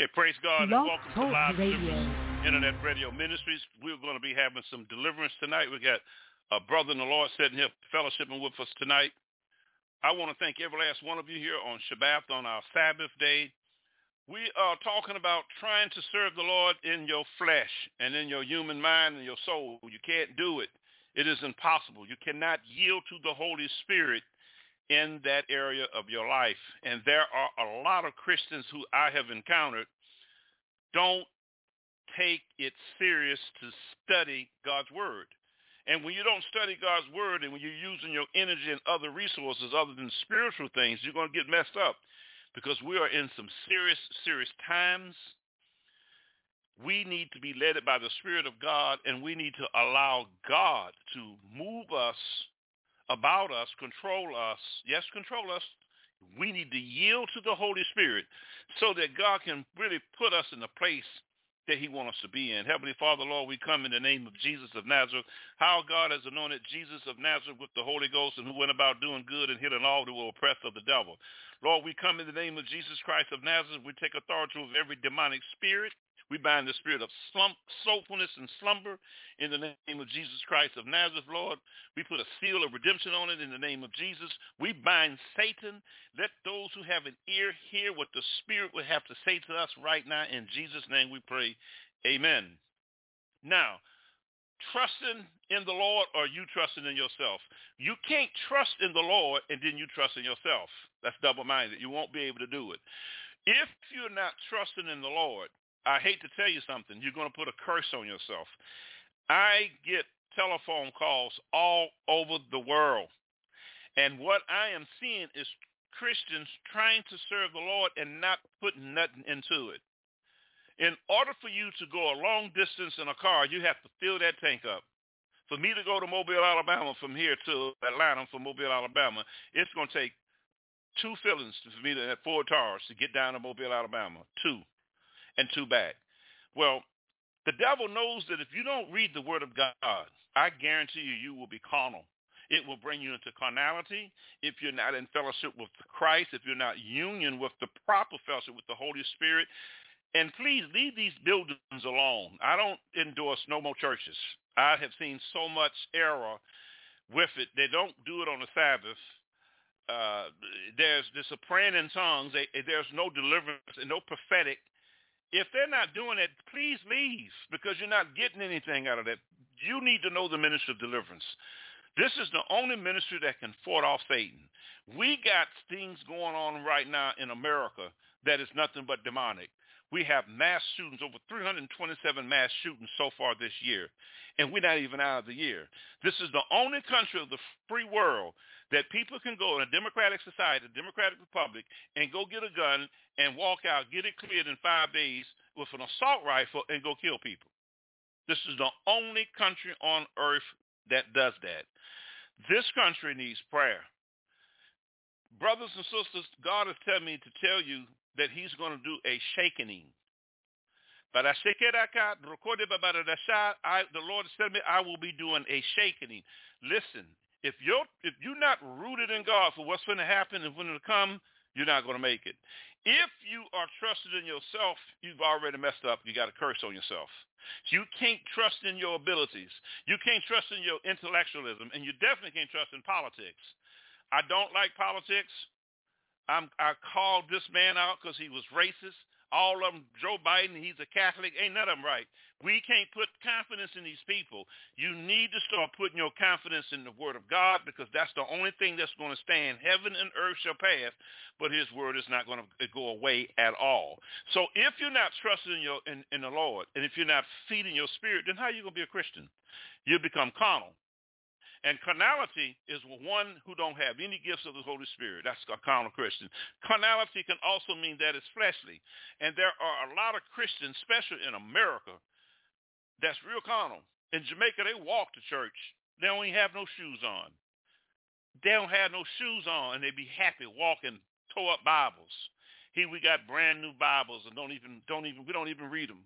Okay, praise God and welcome Talk to Live Radio. Internet Radio Ministries. We're going to be having some deliverance tonight. We got a brother in the Lord sitting here fellowshipping with us tonight. I want to thank every last one of you here on Shabbat on our Sabbath day. We are talking about trying to serve the Lord in your flesh and in your human mind and your soul. You can't do it. It is impossible. You cannot yield to the Holy Spirit in that area of your life. And there are a lot of Christians who I have encountered don't take it serious to study God's word. And when you don't study God's word and when you're using your energy and other resources other than spiritual things, you're going to get messed up because we are in some serious, serious times. We need to be led by the Spirit of God and we need to allow God to move us about us, control us. Yes, control us. We need to yield to the Holy Spirit so that God can really put us in the place that he wants us to be in. Heavenly Father, Lord, we come in the name of Jesus of Nazareth. How God has anointed Jesus of Nazareth with the Holy Ghost and who went about doing good and hitting all who were oppressed of the devil. Lord, we come in the name of Jesus Christ of Nazareth. We take authority over every demonic spirit, we bind the spirit of slump, soulfulness and slumber in the name of Jesus Christ of Nazareth, Lord. We put a seal of redemption on it in the name of Jesus. We bind Satan. Let those who have an ear hear what the Spirit would have to say to us right now. In Jesus' name we pray. Amen. Now, trusting in the Lord or you trusting in yourself. You can't trust in the Lord and then you trust in yourself. That's double-minded. You won't be able to do it. If you're not trusting in the Lord, I hate to tell you something. You're going to put a curse on yourself. I get telephone calls all over the world. And what I am seeing is Christians trying to serve the Lord and not putting nothing into it. In order for you to go a long distance in a car, you have to fill that tank up. For me to go to Mobile, Alabama from here to Atlanta from Mobile, Alabama, it's going to take two fillings for me to have four tires to get down to Mobile, Alabama. Two and two back. Well, the devil knows that if you don't read the word of God, I guarantee you, you will be carnal. It will bring you into carnality if you're not in fellowship with Christ, if you're not union with the proper fellowship with the Holy Spirit. And please leave these buildings alone. I don't endorse no more churches. I have seen so much error with it. They don't do it on the Sabbath. Uh, there's there's a praying in tongues. There's no deliverance and no prophetic if they're not doing it, please leave because you're not getting anything out of that. You need to know the ministry of deliverance. This is the only ministry that can fought off Satan. We got things going on right now in America that is nothing but demonic. We have mass shootings, over 327 mass shootings so far this year, and we're not even out of the year. This is the only country of the free world that people can go in a democratic society, a democratic republic, and go get a gun and walk out, get it cleared in five days with an assault rifle and go kill people. This is the only country on earth that does that. This country needs prayer. Brothers and sisters, God is telling me to tell you that he's going to do a shakening. But I shake it I the Lord is telling me I will be doing a shakening. Listen, if you're if you're not rooted in God for what's going to happen and when it'll come, you're not going to make it. If you are trusted in yourself, you've already messed up. You got a curse on yourself. You can't trust in your abilities. You can't trust in your intellectualism, and you definitely can't trust in politics. I don't like politics. I'm, I called this man out because he was racist. All of them, Joe Biden, he's a Catholic. Ain't none of them right. We can't put confidence in these people. You need to start putting your confidence in the word of God because that's the only thing that's going to stand. Heaven and earth shall pass, but his word is not going to go away at all. So if you're not trusting in, your, in, in the Lord and if you're not feeding your spirit, then how are you going to be a Christian? You become carnal. And carnality is one who don't have any gifts of the Holy Spirit. That's a carnal Christian. Carnality can also mean that it's fleshly. And there are a lot of Christians, especially in America, that's real carnal. In Jamaica, they walk to church. They don't even have no shoes on. They don't have no shoes on, and they be happy walking, tow up Bibles. Here we got brand new Bibles, and don't even don't even we don't even read them.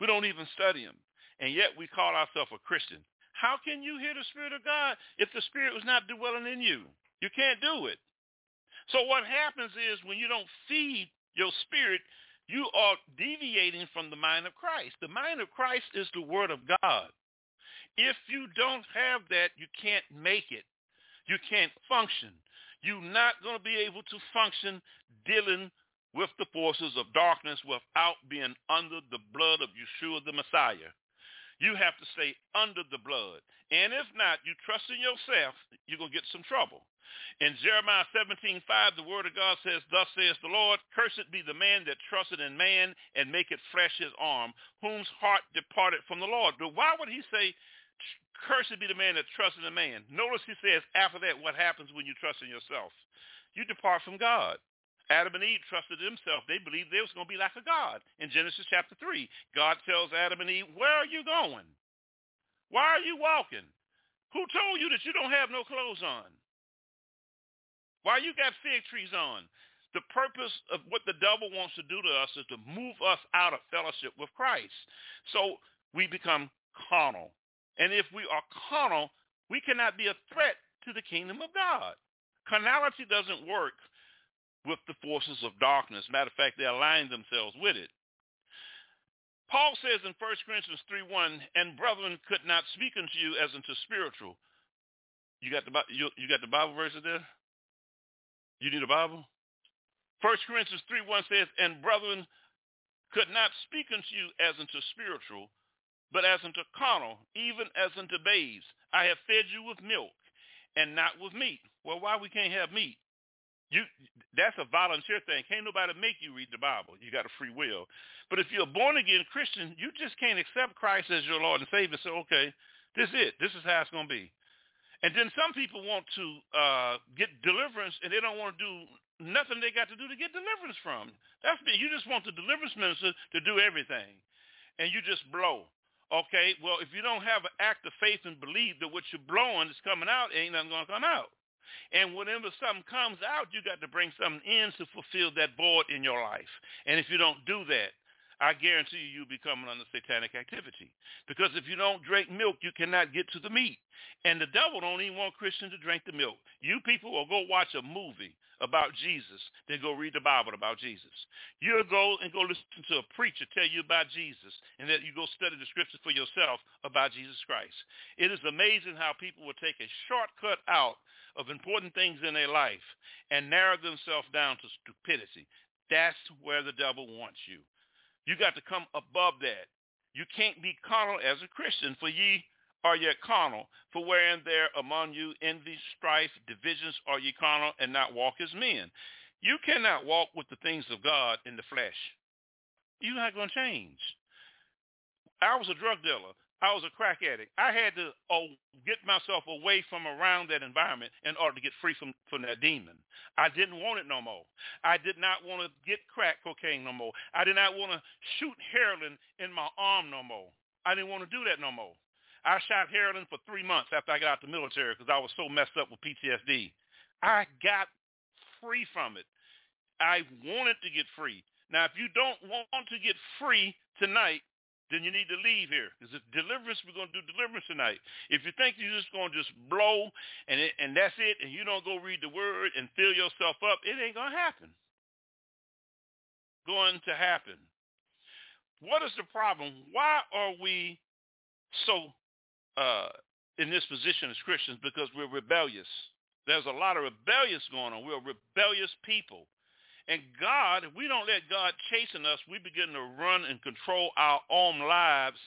We don't even study them, and yet we call ourselves a Christian. How can you hear the Spirit of God if the Spirit was not dwelling in you? You can't do it. So what happens is when you don't feed your spirit, You are deviating from the mind of Christ. The mind of Christ is the word of God. If you don't have that, you can't make it. You can't function. You're not going to be able to function dealing with the forces of darkness without being under the blood of Yeshua the Messiah. You have to stay under the blood. And if not, you trust in yourself, you're going to get some trouble. In Jeremiah 17, 5, the word of God says, Thus says the Lord, Cursed be the man that trusted in man and maketh flesh his arm, whose heart departed from the Lord. But why would he say, Cursed be the man that trusted in man? Notice he says after that what happens when you trust in yourself. You depart from God. Adam and Eve trusted themselves. They believed they was going to be like a God. In Genesis chapter 3, God tells Adam and Eve, where are you going? Why are you walking? Who told you that you don't have no clothes on? Why you got fig trees on? The purpose of what the devil wants to do to us is to move us out of fellowship with Christ. So we become carnal. And if we are carnal, we cannot be a threat to the kingdom of God. Carnality doesn't work with the forces of darkness. Matter of fact, they align themselves with it. Paul says in 1 Corinthians 3.1, and brethren could not speak unto you as unto spiritual. You got the, you, you got the Bible verses there? You need a Bible? 1 Corinthians 3.1 says, And brethren could not speak unto you as unto spiritual, but as unto carnal, even as unto babes. I have fed you with milk and not with meat. Well, why we can't have meat? You that's a volunteer thing. Can't nobody make you read the Bible. You got a free will. But if you're a born again Christian, you just can't accept Christ as your Lord and Savior. So okay, this is it. This is how it's gonna be. And then some people want to uh, get deliverance, and they don't want to do nothing they got to do to get deliverance from. That's me. You just want the deliverance minister to do everything, and you just blow. Okay, well, if you don't have an act of faith and believe that what you're blowing is coming out, ain't nothing going to come out. And whenever something comes out, you got to bring something in to fulfill that void in your life. And if you don't do that, I guarantee you, you'll be coming under satanic activity. Because if you don't drink milk, you cannot get to the meat. And the devil don't even want Christians to drink the milk. You people will go watch a movie about Jesus, then go read the Bible about Jesus. You'll go and go listen to a preacher tell you about Jesus, and then you go study the scriptures for yourself about Jesus Christ. It is amazing how people will take a shortcut out of important things in their life and narrow themselves down to stupidity. That's where the devil wants you. You got to come above that. You can't be carnal as a Christian, for ye are yet carnal. For wherein there among you envy, strife, divisions, are ye carnal, and not walk as men. You cannot walk with the things of God in the flesh. You're not going to change. I was a drug dealer. I was a crack addict. I had to oh, get myself away from around that environment in order to get free from, from that demon. I didn't want it no more. I did not want to get crack cocaine no more. I did not want to shoot heroin in my arm no more. I didn't want to do that no more. I shot heroin for three months after I got out the military because I was so messed up with PTSD. I got free from it. I wanted to get free. Now, if you don't want to get free tonight, then you need to leave here. Because if deliverance, we're going to do deliverance tonight. If you think you're just going to just blow and it, and that's it, and you don't go read the word and fill yourself up, it ain't going to happen. Going to happen. What is the problem? Why are we so uh, in this position as Christians? Because we're rebellious. There's a lot of rebellious going on. We're rebellious people. And God, if we don't let God chasten us, we begin to run and control our own lives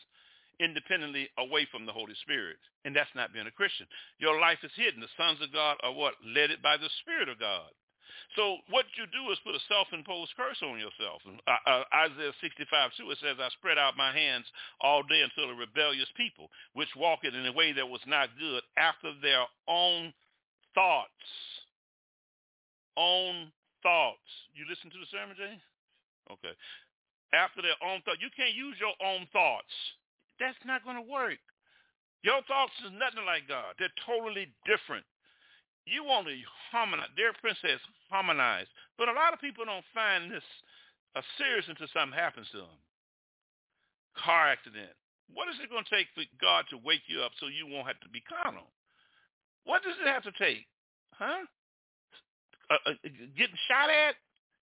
independently away from the Holy Spirit. And that's not being a Christian. Your life is hidden. The sons of God are what? Led it by the Spirit of God. So what you do is put a self-imposed curse on yourself. Uh, uh, Isaiah 65, 2, it says, I spread out my hands all day until a rebellious people, which walked in a way that was not good after their own thoughts. Own thoughts. You listen to the sermon, Jay? Okay. After their own thoughts. You can't use your own thoughts. That's not going to work. Your thoughts is nothing like God. They're totally different. You want to harmonize. Their princess harmonize. But a lot of people don't find this a serious until something happens to them. Car accident. What is it going to take for God to wake you up so you won't have to be carnal? What does it have to take? Huh? Uh, uh, getting shot at,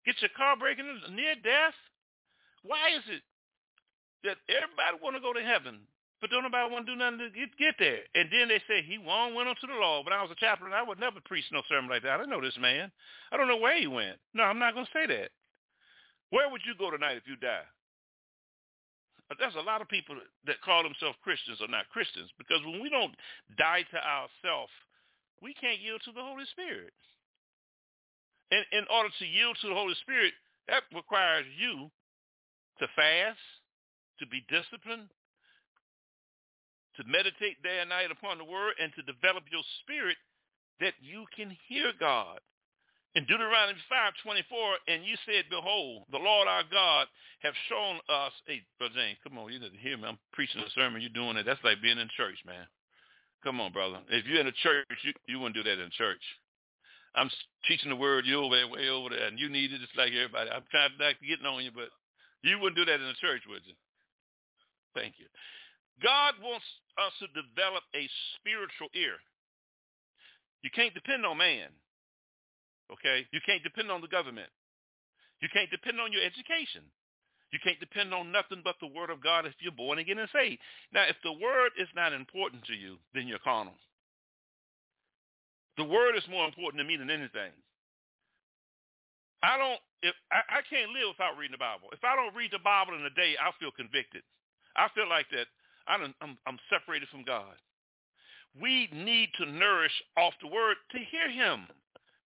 get your car breaking near death. Why is it that everybody want to go to heaven, but don't nobody want to do nothing to get, get there? And then they say he won, went on to the Lord. When I was a chaplain, I would never preach no sermon like that. I know this man. I don't know where he went. No, I'm not going to say that. Where would you go tonight if you die? There's a lot of people that call themselves Christians are not Christians because when we don't die to ourselves, we can't yield to the Holy Spirit. And in order to yield to the Holy Spirit, that requires you to fast, to be disciplined, to meditate day and night upon the word, and to develop your spirit that you can hear God. In Deuteronomy 5:24, and you said, Behold, the Lord our God have shown us. Hey, Brother James, come on, you didn't hear me. I'm preaching a sermon. You're doing it. That's like being in church, man. Come on, brother. If you're in a church, you, you wouldn't do that in church. I'm teaching the word. You're way, way over there, and you need it just like everybody. I'm trying not to get getting on you, but you wouldn't do that in the church, would you? Thank you. God wants us to develop a spiritual ear. You can't depend on man. Okay? You can't depend on the government. You can't depend on your education. You can't depend on nothing but the word of God if you're born again and saved. Now, if the word is not important to you, then you're carnal. The word is more important to me than anything. I don't if I, I can't live without reading the Bible. If I don't read the Bible in a day, I feel convicted. I feel like that I am I'm separated from God. We need to nourish off the word to hear him.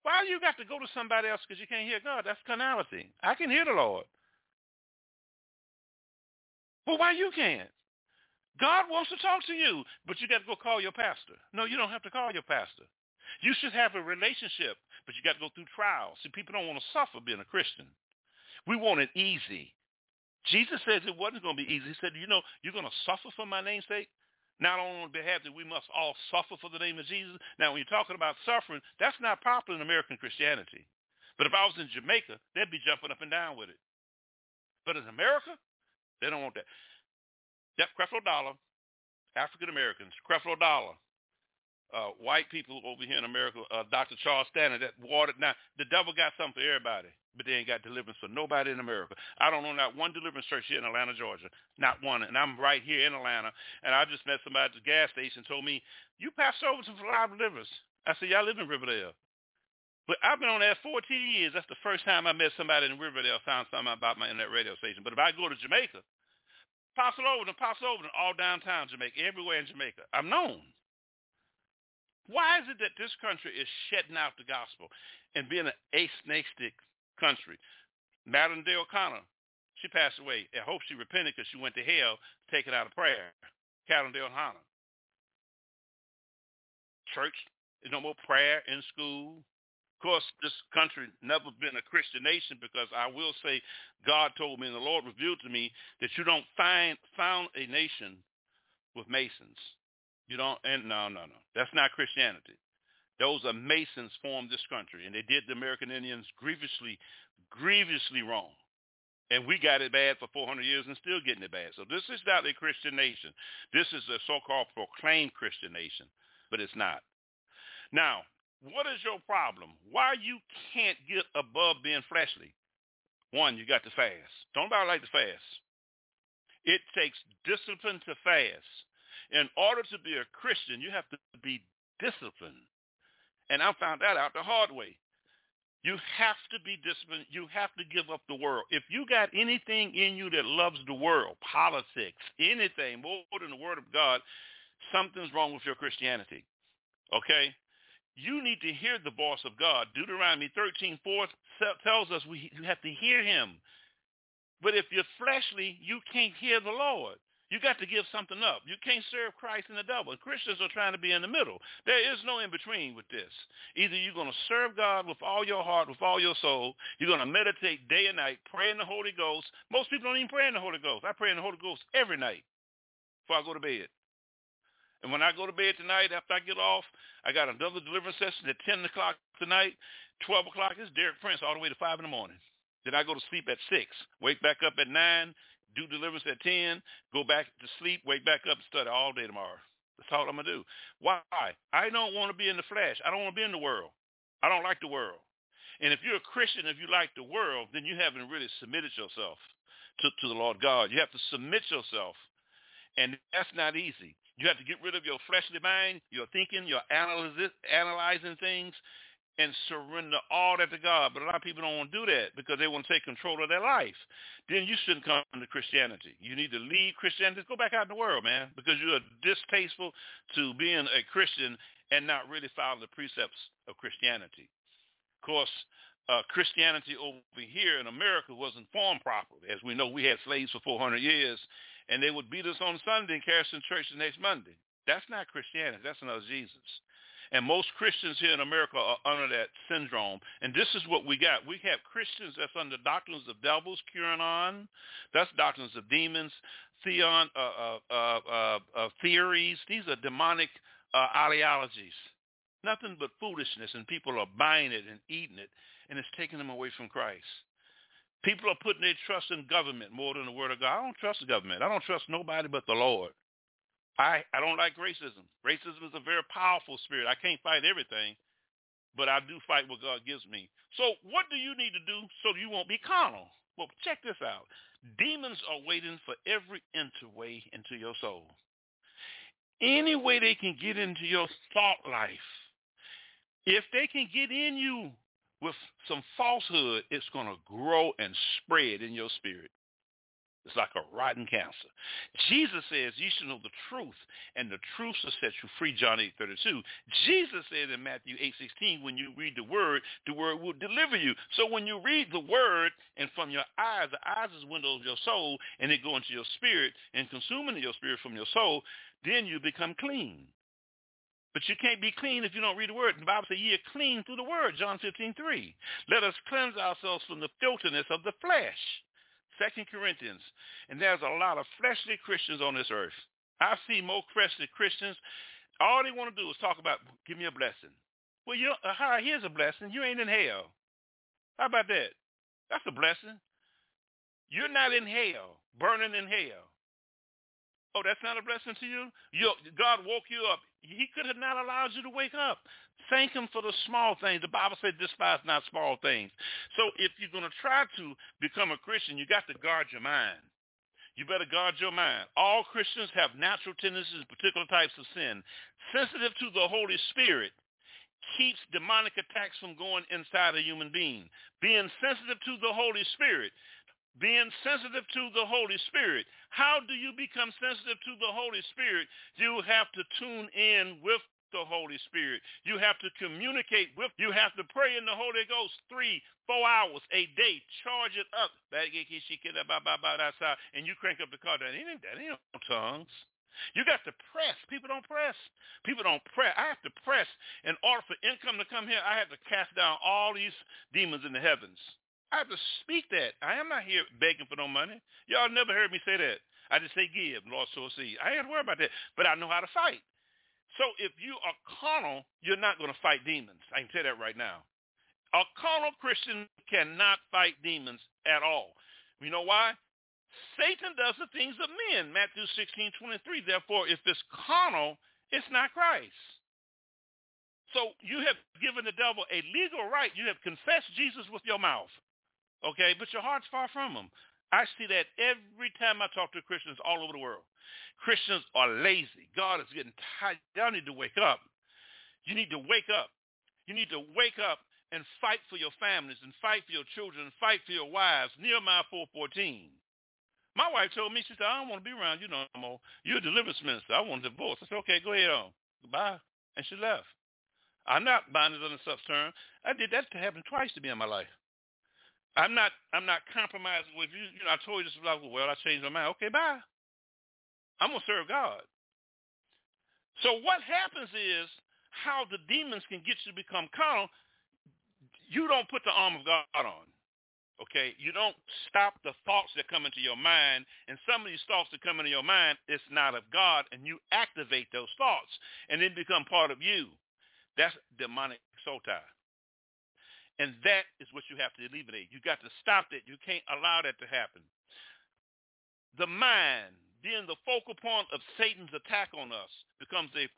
Why you got to go to somebody else because you can't hear God? That's carnality. I can hear the Lord. But why you can't? God wants to talk to you, but you got to go call your pastor. No, you don't have to call your pastor. You should have a relationship, but you got to go through trials. See, people don't want to suffer being a Christian. We want it easy. Jesus says it wasn't going to be easy. He said, you know, you're going to suffer for my name's sake. Not only on behalf that we must all suffer for the name of Jesus. Now, when you're talking about suffering, that's not popular in American Christianity. But if I was in Jamaica, they'd be jumping up and down with it. But in America, they don't want that. Yep, Creflo Dollar, African Americans, Creflo Dollar, uh, white people over here in America, uh, Dr. Charles Stanley, that watered. Now, the devil got something for everybody, but they ain't got deliverance for nobody in America. I don't know not one deliverance church here in Atlanta, Georgia. Not one. And I'm right here in Atlanta. And I just met somebody at the gas station told me, you passed over to Live Deliverance. I said, y'all live in Riverdale. But I've been on that 14 years. That's the first time I met somebody in Riverdale, found something about my internet radio station. But if I go to Jamaica, Apostle Overton, Apostle Overton, all downtown Jamaica, everywhere in Jamaica. I'm known. Why is it that this country is shutting out the gospel and being an atheistic country? Madeline Day O'Connor, she passed away. I hope she repented because she went to hell taken out of prayer. Madeline Day O'Connor. Church, there's no more prayer in school. Of course, this country never been a Christian nation because I will say God told me and the Lord revealed to me that you don't find found a nation with Masons. You don't, and no, no, no. That's not Christianity. Those are Masons formed this country, and they did the American Indians grievously, grievously wrong. And we got it bad for 400 years and still getting it bad. So this is not a Christian nation. This is a so-called proclaimed Christian nation, but it's not. Now, what is your problem? Why you can't get above being fleshly? One, you got to fast. Don't nobody like to fast. It takes discipline to fast in order to be a Christian, you have to be disciplined. And I found that out the hard way. You have to be disciplined. You have to give up the world. If you got anything in you that loves the world, politics, anything more than the word of God, something's wrong with your Christianity. Okay? You need to hear the voice of God. Deuteronomy 13, 4 tells us we you have to hear him. But if you're fleshly, you can't hear the Lord. You got to give something up. You can't serve Christ in the devil. Christians are trying to be in the middle. There is no in between with this. Either you're going to serve God with all your heart, with all your soul. You're going to meditate day and night, pray in the Holy Ghost. Most people don't even pray in the Holy Ghost. I pray in the Holy Ghost every night before I go to bed. And when I go to bed tonight, after I get off, I got another deliverance session at 10 o'clock tonight. 12 o'clock is Derek Prince all the way to 5 in the morning. Then I go to sleep at 6, wake back up at 9, do deliverance at 10, go back to sleep, wake back up, and study all day tomorrow. That's all I'm going to do. Why? I don't want to be in the flesh. I don't want to be in the world. I don't like the world. And if you're a Christian, if you like the world, then you haven't really submitted yourself to, to the Lord God. You have to submit yourself. And that's not easy. You have to get rid of your fleshly mind, your thinking, your analysis, analyzing things, and surrender all that to God. But a lot of people don't want to do that because they want to take control of their life. Then you shouldn't come to Christianity. You need to leave Christianity. Go back out in the world, man, because you are distasteful to being a Christian and not really follow the precepts of Christianity. Of course, uh, Christianity over here in America wasn't formed properly. As we know, we had slaves for 400 years, and they would beat us on Sunday and carry us in church the next Monday. That's not Christianity. That's another Jesus. And most Christians here in America are under that syndrome. And this is what we got. We have Christians that's under doctrines of devils, QAnon. That's doctrines of demons, theon, uh, uh, uh, uh, uh theories. These are demonic uh, ideologies. Nothing but foolishness, and people are buying it and eating it, and it's taking them away from Christ. People are putting their trust in government more than the word of God. I don't trust the government. I don't trust nobody but the Lord. I, I don't like racism. Racism is a very powerful spirit. I can't fight everything, but I do fight what God gives me. So what do you need to do so you won't be carnal? Well, check this out. Demons are waiting for every entry into your soul. Any way they can get into your thought life, if they can get in you with some falsehood, it's going to grow and spread in your spirit. It's like a rotten cancer. Jesus says you should know the truth, and the truth will set you free, John 8, 32. Jesus said in Matthew 8, 16, when you read the word, the word will deliver you. So when you read the word, and from your eyes, the eyes is windows of your soul, and it go into your spirit, and consuming your spirit from your soul, then you become clean. But you can't be clean if you don't read the word. The Bible says ye are clean through the word, John 15, 3. Let us cleanse ourselves from the filthiness of the flesh Second Corinthians. And there's a lot of fleshly Christians on this earth. I see more fleshly Christians. All they want to do is talk about, give me a blessing. Well, you, uh, here's a blessing. You ain't in hell. How about that? That's a blessing. You're not in hell, burning in hell. Oh, that's not a blessing to you? you God woke you up. He could have not allowed you to wake up. Thank him for the small things. The Bible said despise not small things. So if you're going to try to become a Christian, you got to guard your mind. You better guard your mind. All Christians have natural tendencies, and particular types of sin. Sensitive to the Holy Spirit keeps demonic attacks from going inside a human being. Being sensitive to the Holy Spirit being sensitive to the Holy Spirit. How do you become sensitive to the Holy Spirit? You have to tune in with the Holy Spirit. You have to communicate with, you have to pray in the Holy Ghost three, four hours a day. Charge it up. And you crank up the car. That ain't, that ain't no tongues. You got to press. People don't press. People don't press. I have to press. In order for income to come here, I have to cast down all these demons in the heavens. I have to speak that. I am not here begging for no money. Y'all never heard me say that. I just say give, Lord, so see. I ain't to worry about that. But I know how to fight. So if you are carnal, you're not going to fight demons. I can tell that right now. A carnal Christian cannot fight demons at all. You know why? Satan does the things of men. Matthew 16, 23. Therefore, if it's carnal, it's not Christ. So you have given the devil a legal right. You have confessed Jesus with your mouth. Okay, but your heart's far from them. I see that every time I talk to Christians all over the world. Christians are lazy. God is getting tired. Y'all need to wake up. You need to wake up. You need to wake up and fight for your families and fight for your children and fight for your wives. Nehemiah 4.14. My wife told me, she said, I don't want to be around you no more. You're a deliverance minister. I want a divorce. I said, okay, go ahead on. Goodbye. And she left. I'm not binding on the such term. I did that to happen twice to me in my life. I'm not I'm not compromising with you. You know, I told you this was like, well, I changed my mind. Okay, bye. I'm gonna serve God. So what happens is how the demons can get you to become carnal. You don't put the arm of God on. Okay, you don't stop the thoughts that come into your mind, and some of these thoughts that come into your mind, it's not of God, and you activate those thoughts, and then become part of you. That's demonic tie. And that is what you have to eliminate. You got to stop that. You can't allow that to happen. The mind, being the focal point of Satan's attack on us, becomes a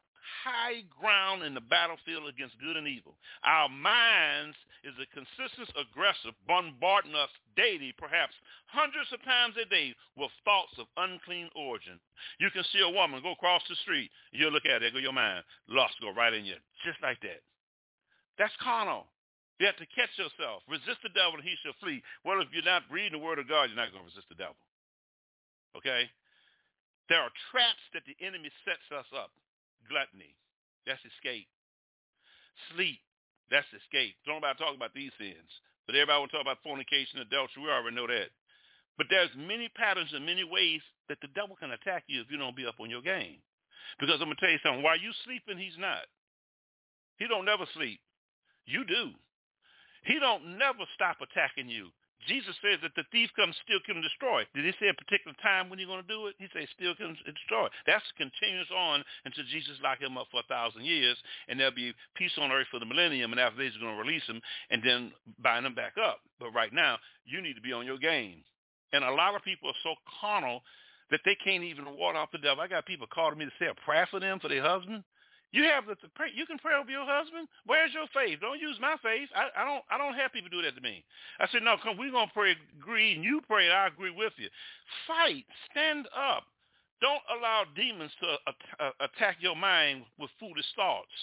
high ground in the battlefield against good and evil. Our minds is a consistent aggressor bombarding us daily, perhaps hundreds of times a day, with thoughts of unclean origin. You can see a woman go across the street. You look at it, go your mind, lust go right in you, just like that. That's carnal. You have to catch yourself. Resist the devil and he shall flee. Well, if you're not reading the word of God, you're not going to resist the devil. Okay? There are traps that the enemy sets us up. Gluttony. That's escape. Sleep. That's escape. Don't nobody talk about these sins. But everybody will talk about fornication, adultery. We already know that. But there's many patterns and many ways that the devil can attack you if you don't be up on your game. Because I'm going to tell you something. While you sleeping, he's not. He don't never sleep. You do. He don't never stop attacking you. Jesus says that the thief comes, steal, kill, and destroy. Did he say a particular time when you're going to do it? He says steal, kill, and destroy. That's continuous on until Jesus lock him up for a thousand years, and there'll be peace on earth for the millennium, and after this, he's going to release him and then bind him back up. But right now, you need to be on your game. And a lot of people are so carnal that they can't even ward off the devil. I got people calling me to say a prayer for them, for their husband. You have the pray. You can pray over your husband. Where's your faith? Don't use my faith. I, I don't. I don't have people do that to me. I said, no. Come, we're gonna pray. Agree, and you pray. and I agree with you. Fight. Stand up. Don't allow demons to uh, attack your mind with foolish thoughts.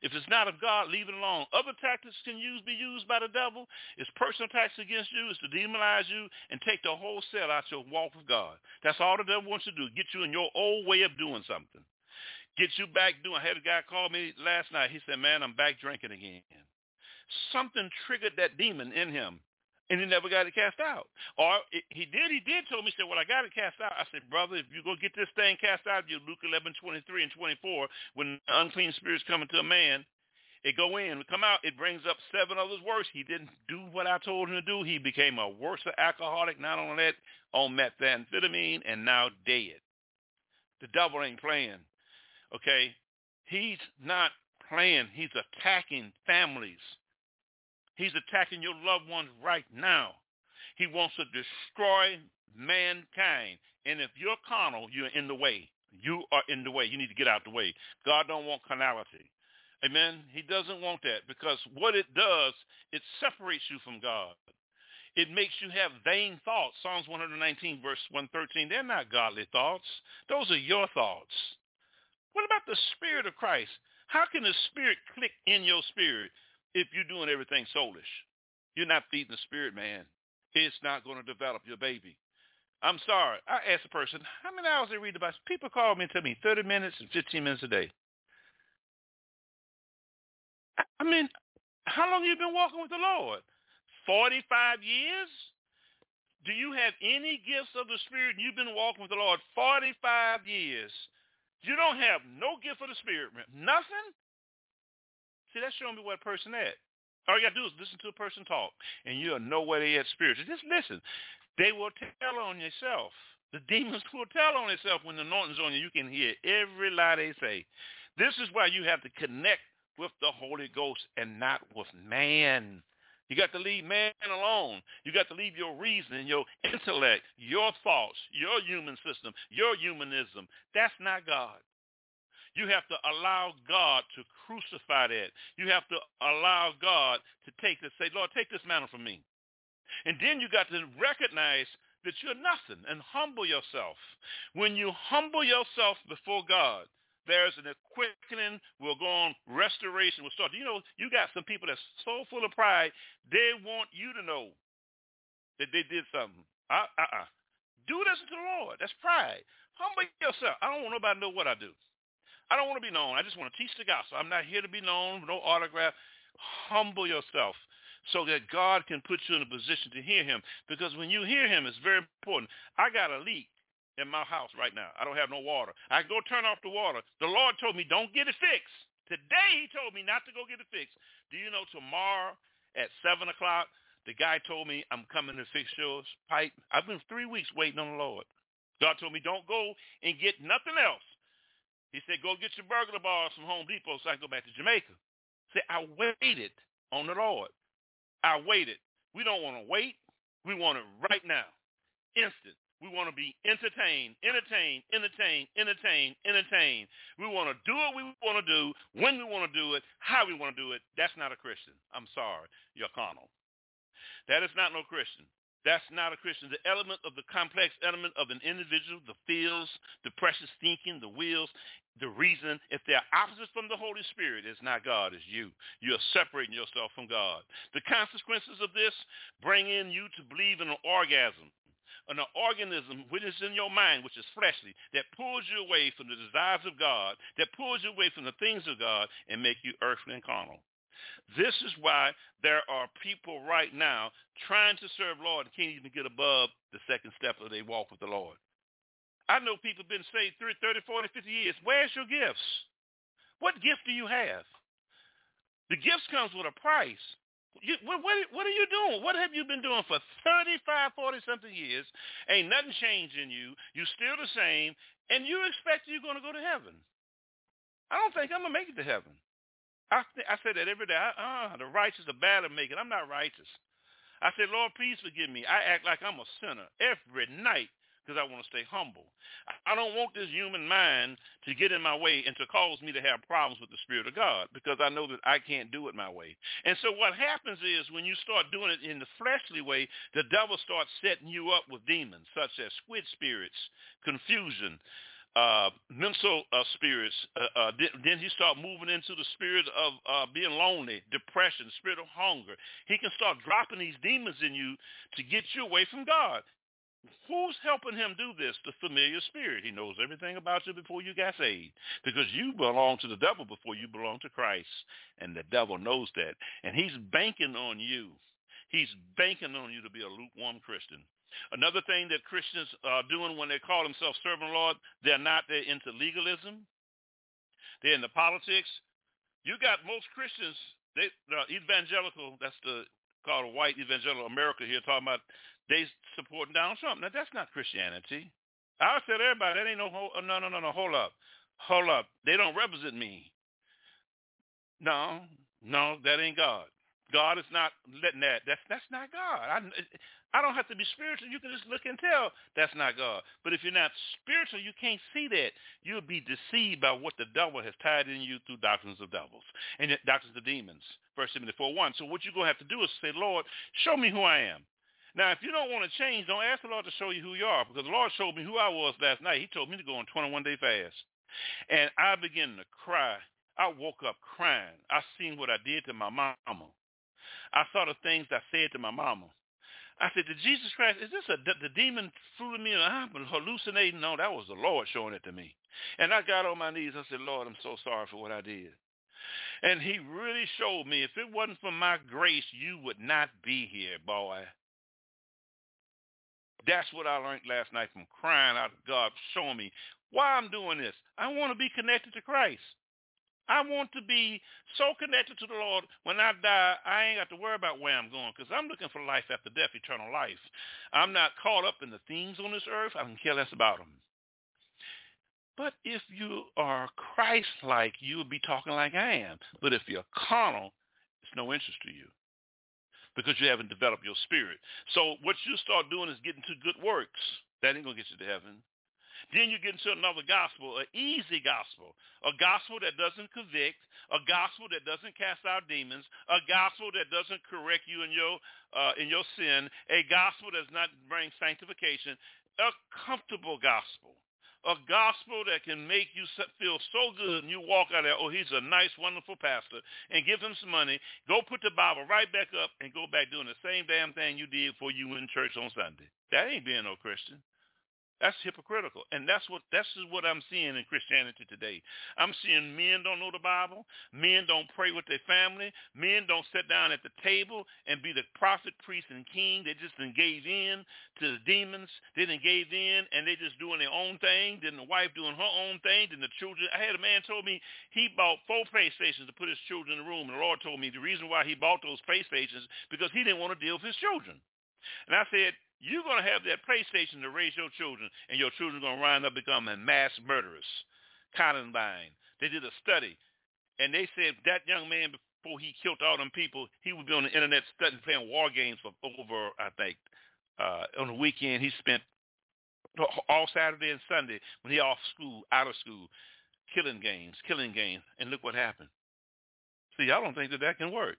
If it's not of God, leave it alone. Other tactics can use be used by the devil. It's personal attacks against you. It's to demonize you and take the whole set out your walk with God. That's all the devil wants to do. Get you in your old way of doing something get you back doing. I had a guy call me last night. He said, man, I'm back drinking again. Something triggered that demon in him, and he never got it cast out. Or he did, he did told me, he said, well, I got it cast out. I said, brother, if you go get this thing cast out, you Luke 11, 23 and 24, when unclean spirits come into a man, it go in, it come out, it brings up seven others worse. He didn't do what I told him to do. He became a worse alcoholic, not on that, on methamphetamine, and now dead. The devil ain't playing. Okay? He's not playing. He's attacking families. He's attacking your loved ones right now. He wants to destroy mankind. And if you're carnal, you're in the way. You are in the way. You need to get out the way. God don't want carnality. Amen. He doesn't want that because what it does, it separates you from God. It makes you have vain thoughts. Psalms 119 verse 113, they're not godly thoughts. Those are your thoughts. What about the spirit of Christ? How can the spirit click in your spirit if you're doing everything soulish? You're not feeding the spirit, man. It's not going to develop your baby. I'm sorry. I asked a person, how many hours they read the Bible? People call me and tell me 30 minutes and 15 minutes a day. I mean, how long you been walking with the Lord? 45 years? Do you have any gifts of the Spirit? You've been walking with the Lord 45 years. You don't have no gift of the Spirit, man. Nothing? See, that's showing me what a person at. All you got to do is listen to a person talk, and you'll know where they at spiritually. Just listen. They will tell on yourself. The demons will tell on itself when the anointing's on you. You can hear every lie they say. This is why you have to connect with the Holy Ghost and not with man. You got to leave man alone. You got to leave your reason, your intellect, your thoughts, your human system, your humanism. That's not God. You have to allow God to crucify that. You have to allow God to take this, say, Lord, take this mantle from me. And then you got to recognize that you're nothing and humble yourself. When you humble yourself before God, there's an quickening will go on. Restoration We'll start. You know, you got some people that's so full of pride, they want you to know that they did something. Uh, uh-uh. Do this to the Lord. That's pride. Humble yourself. I don't want nobody to know what I do. I don't want to be known. I just want to teach the gospel. I'm not here to be known, no autograph. Humble yourself so that God can put you in a position to hear him. Because when you hear him, it's very important. I got a leak in my house right now. I don't have no water. I go turn off the water. The Lord told me, don't get it fixed. Today he told me not to go get it fixed. Do you know tomorrow at 7 o'clock, the guy told me I'm coming to fix yours pipe. I've been three weeks waiting on the Lord. God told me don't go and get nothing else. He said, go get your burglar bars from Home Depot so I can go back to Jamaica. Say, I waited on the Lord. I waited. We don't want to wait. We want it right now. Instant. We want to be entertained, entertained, entertained, entertained, entertained. We want to do what we want to do, when we want to do it, how we want to do it. That's not a Christian. I'm sorry. You're carnal. That is not no Christian. That's not a Christian. The element of the complex element of an individual, the feels, the precious thinking, the wills, the reason, if they're opposites from the Holy Spirit, it's not God, it's you. You're separating yourself from God. The consequences of this bring in you to believe in an orgasm, an organism which is in your mind, which is fleshly, that pulls you away from the desires of God, that pulls you away from the things of God and make you earthly and carnal. This is why there are people right now trying to serve Lord and can't even get above the second step of their walk with the Lord. I know people have been saved 30, 30, 40, 50 years. Where's your gifts? What gift do you have? The gifts comes with a price. You, what, what, what, are you doing? What have you been doing for 35, 40 something years? Ain't nothing changed in you. You're still the same, and you expect you're going to go to heaven. I don't think I'm going to make it to heaven. I, I say that every day. I, uh, the righteous are bad at making. I'm not righteous. I say, Lord, please forgive me. I act like I'm a sinner every night because I want to stay humble. I don't want this human mind to get in my way and to cause me to have problems with the Spirit of God because I know that I can't do it my way. And so what happens is when you start doing it in the fleshly way, the devil starts setting you up with demons such as squid spirits, confusion, uh, mental uh, spirits. Uh, uh then he start moving into the spirit of uh, being lonely, depression, spirit of hunger. He can start dropping these demons in you to get you away from God. Who's helping him do this? The familiar spirit. He knows everything about you before you got saved because you belong to the devil before you belong to Christ. And the devil knows that. And he's banking on you. He's banking on you to be a lukewarm Christian. Another thing that Christians are doing when they call themselves serving the Lord, they're not they're into legalism. They're into politics. You got most Christians, they uh, evangelical, that's the called a white evangelical America here talking about they supporting Donald Trump. Now that's not Christianity. I tell everybody that ain't no no no no no hold up. Hold up. They don't represent me. No, no, that ain't God. God is not letting that. That's that's not God. I, I don't have to be spiritual. You can just look and tell that's not God. But if you're not spiritual, you can't see that. You'll be deceived by what the devil has tied in you through doctrines of devils and doctrines of demons. First Timothy 4 1. So what you're to have to do is say, Lord, show me who I am. Now, if you don't want to change, don't ask the Lord to show you who you are because the Lord showed me who I was last night. He told me to go on 21-day fast. And I began to cry. I woke up crying. I seen what I did to my mama. I saw the things I said to my mama. I said, to Jesus Christ, is this a, the demon fooling me? I'm hallucinating? No, that was the Lord showing it to me. And I got on my knees. I said, Lord, I'm so sorry for what I did. And he really showed me, if it wasn't for my grace, you would not be here, boy. That's what I learned last night from crying out to God, showing me why I'm doing this. I want to be connected to Christ. I want to be so connected to the Lord when I die, I ain't got to worry about where I'm going because I'm looking for life after death, eternal life. I'm not caught up in the things on this earth. I can care less about them. But if you are Christ-like, you'll be talking like I am. But if you're carnal, it's no interest to you because you haven't developed your spirit. So what you start doing is getting to good works. That ain't going to get you to heaven. Then you get into another gospel, an easy gospel, a gospel that doesn't convict, a gospel that doesn't cast out demons, a gospel that doesn't correct you in your uh, in your sin, a gospel that does not bring sanctification, a comfortable gospel, a gospel that can make you feel so good and you walk out there, oh, he's a nice, wonderful pastor, and give him some money, go put the Bible right back up and go back doing the same damn thing you did before you went to church on Sunday. That ain't being no Christian. That's hypocritical. And that's what that's what I'm seeing in Christianity today. I'm seeing men don't know the Bible. Men don't pray with their family. Men don't sit down at the table and be the prophet, priest, and king. They just gave in to the demons. They didn't in and they just doing their own thing. Then the wife doing her own thing. Then the children. I had a man told me he bought four PlayStations to put his children in the room. And the Lord told me the reason why he bought those PlayStations because he didn't want to deal with his children. And I said, you're going to have that PlayStation to raise your children, and your children are going to wind up becoming mass murderers. Columbine. They did a study, and they said that young man, before he killed all them people, he would be on the internet studying, playing war games for over, I think, uh, on the weekend, he spent all Saturday and Sunday when he off school, out of school, killing games, killing games, and look what happened. See, I don't think that that can work.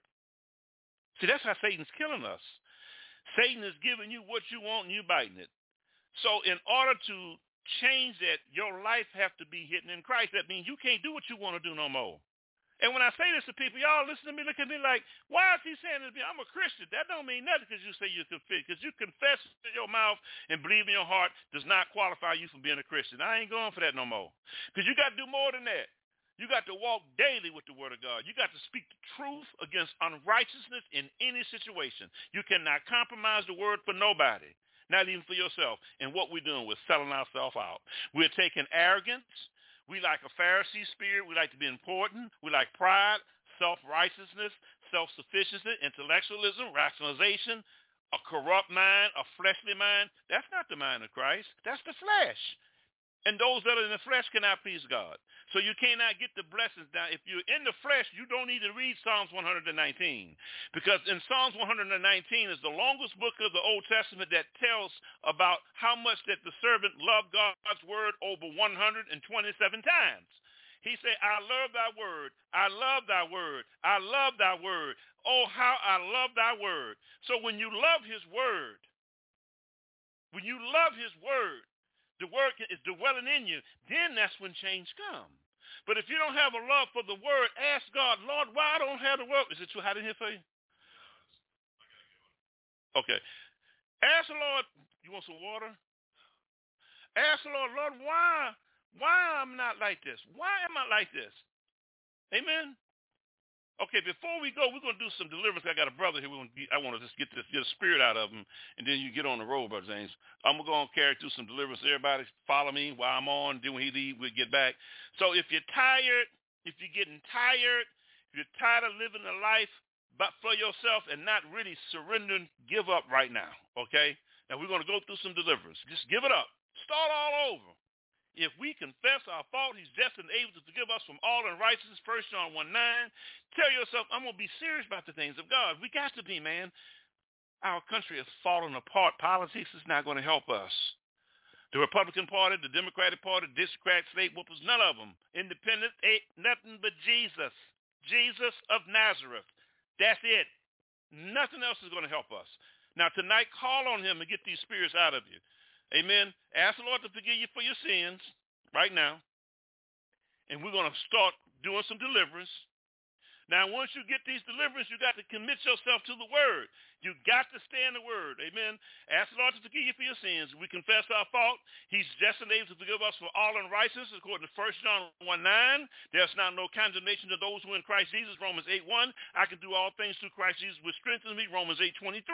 See, that's how Satan's killing us. Satan is giving you what you want and you biting it. So in order to change that, your life have to be hidden in Christ. That means you can't do what you want to do no more. And when I say this to people, y'all listen to me, look at me like, why is he saying this to me? I'm a Christian. That don't mean nothing because you say you confess. Because you confess in your mouth and believe in your heart does not qualify you for being a Christian. I ain't going for that no more. Because you got to do more than that. You got to walk daily with the word of God. You got to speak the truth against unrighteousness in any situation. You cannot compromise the word for nobody, not even for yourself. And what we're doing, we're selling ourselves out. We're taking arrogance. We like a Pharisee spirit. We like to be important. We like pride, self-righteousness, self-sufficiency, intellectualism, rationalization, a corrupt mind, a fleshly mind. That's not the mind of Christ. That's the flesh. And those that are in the flesh cannot please God. So you cannot get the blessings down. If you're in the flesh, you don't need to read Psalms 119. Because in Psalms 119 is the longest book of the Old Testament that tells about how much that the servant loved God's word over 127 times. He said, I love thy word. I love thy word. I love thy word. Oh, how I love thy word. So when you love his word, when you love his word, the word is dwelling in you, then that's when change comes. But if you don't have a love for the word, ask God, Lord, why I don't have the word? Is it too hot in here for you? Okay. Ask the Lord, you want some water? Ask the Lord, Lord, why, why I'm not like this? Why am I like this? Amen. Okay, before we go, we're going to do some deliverance. I got a brother here. Be, I want to just get this, get spirit out of him, and then you get on the road, Brother James. I'm going to go and carry through some deliverance. Everybody follow me while I'm on. Then when he leave, we'll get back. So if you're tired, if you're getting tired, if you're tired of living a life but for yourself and not really surrendering, give up right now, okay? Now we're going to go through some deliverance. Just give it up. Start all over. If we confess our fault, he's just and able to forgive us from all unrighteousness. First John 1 9. Tell yourself, I'm going to be serious about the things of God. We got to be, man. Our country is falling apart. Politics is not going to help us. The Republican Party, the Democratic Party, Democrat state whoopers, none of them. Independent ain't nothing but Jesus. Jesus of Nazareth. That's it. Nothing else is going to help us. Now tonight, call on him and get these spirits out of you. Amen. Ask the Lord to forgive you for your sins right now. And we're going to start doing some deliverance. Now, once you get these deliverance, you got to commit yourself to the word. You got to stay in the word. Amen. Ask the Lord to forgive you for your sins. We confess our fault. He's just and able to forgive us for all unrighteousness, according to 1 John 1 9. There's now no condemnation to those who are in Christ Jesus, Romans 8 1. I can do all things through Christ Jesus, which strengthens me, Romans 8 23.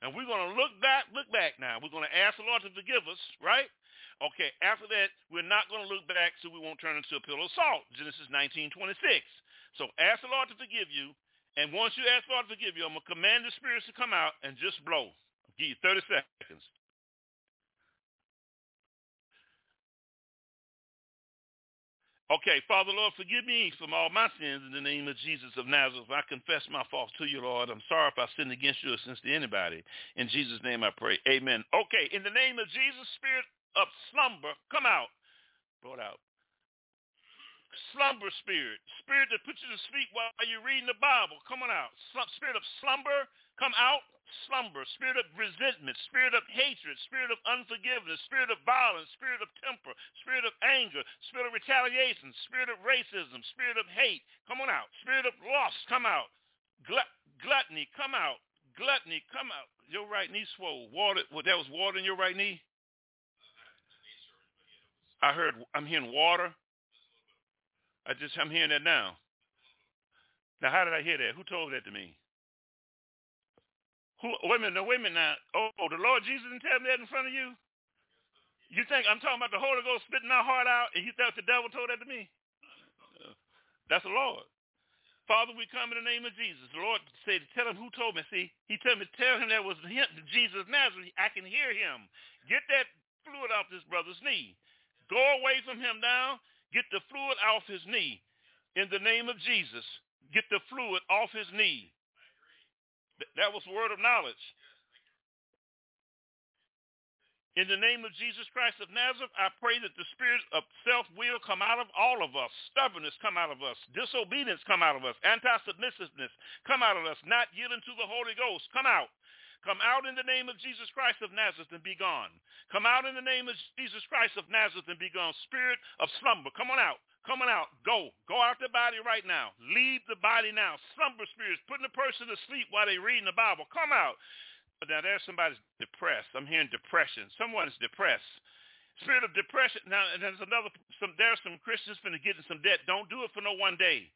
And we're going to look back, look back now. We're going to ask the Lord to forgive us, right? Okay, after that, we're not going to look back so we won't turn into a pillow of salt. Genesis 19 26. So ask the Lord to forgive you. And once you ask the Lord to forgive you, I'm going to command the spirits to come out and just blow. I'll give you 30 seconds. Okay, Father, Lord, forgive me from all my sins in the name of Jesus of Nazareth. I confess my faults to you, Lord. I'm sorry if I sinned against you or since to anybody. In Jesus' name I pray. Amen. Okay, in the name of Jesus, spirit of slumber, come out. It out slumber spirit, spirit that puts you to sleep while you're reading the Bible. Come on out. Spirit of slumber, come out. Slumber, spirit of resentment, spirit of hatred, spirit of unforgiveness, spirit of violence, spirit of temper, spirit of anger, spirit of retaliation, spirit of racism, spirit of hate. Come on out. Spirit of lust, come out. Glut- gluttony, come out. Gluttony, come out. Your right knee swole. Water, well, that was water in your right knee? I heard, I'm hearing water. I just I'm hearing that now. Now, how did I hear that? Who told that to me? Who? Wait a minute. Wait a minute. Now, oh, oh, the Lord Jesus didn't tell me that in front of you. You think I'm talking about the Holy Ghost spitting our heart out, and you thought the devil told that to me? That's the Lord. Father, we come in the name of Jesus. The Lord said, tell him who told me. See, he told me, tell him that was him, Jesus Nazareth. I can hear him. Get that fluid off this brother's knee. Go away from him now Get the fluid off his knee. In the name of Jesus, get the fluid off his knee. That was word of knowledge. In the name of Jesus Christ of Nazareth, I pray that the spirit of self-will come out of all of us. Stubbornness come out of us. Disobedience come out of us. Anti-submissiveness come out of us. Not yielding to the Holy Ghost come out. Come out in the name of Jesus Christ of Nazareth and be gone. Come out in the name of Jesus Christ of Nazareth and be gone. Spirit of slumber, come on out. Come on out. Go. Go out the body right now. Leave the body now. Slumber spirits, putting the person to sleep while they're reading the Bible. Come out. Now there's somebody's depressed. I'm hearing depression. Someone's depressed. Spirit of depression. Now and there's another. Some there's some Christians finna get in some debt. Don't do it for no one day.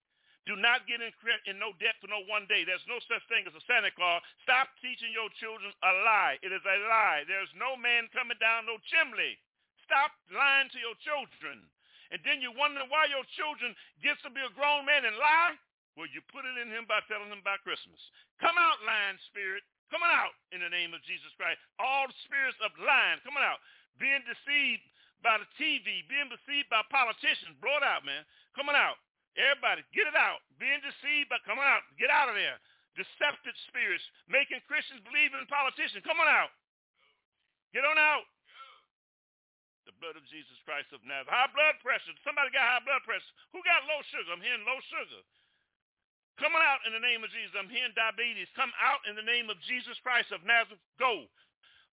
Do not get in, in no debt for no one day. There's no such thing as a Santa Claus. Stop teaching your children a lie. It is a lie. There's no man coming down no chimney. Stop lying to your children. And then you wonder why your children gets to be a grown man and lie. Well, you put it in him by telling him about Christmas. Come out, lying spirit. Coming out in the name of Jesus Christ. All spirits of lying coming out. Being deceived by the TV, being deceived by politicians. Blow it out, man. Coming out. Everybody, get it out. Being deceived by coming out. Get out of there. Deceptive spirits making Christians believe in politicians. Come on out. Get on out. The blood of Jesus Christ of Nazareth. High blood pressure. Somebody got high blood pressure. Who got low sugar? I'm hearing low sugar. Coming out in the name of Jesus. I'm hearing diabetes. Come out in the name of Jesus Christ of Nazareth. Go.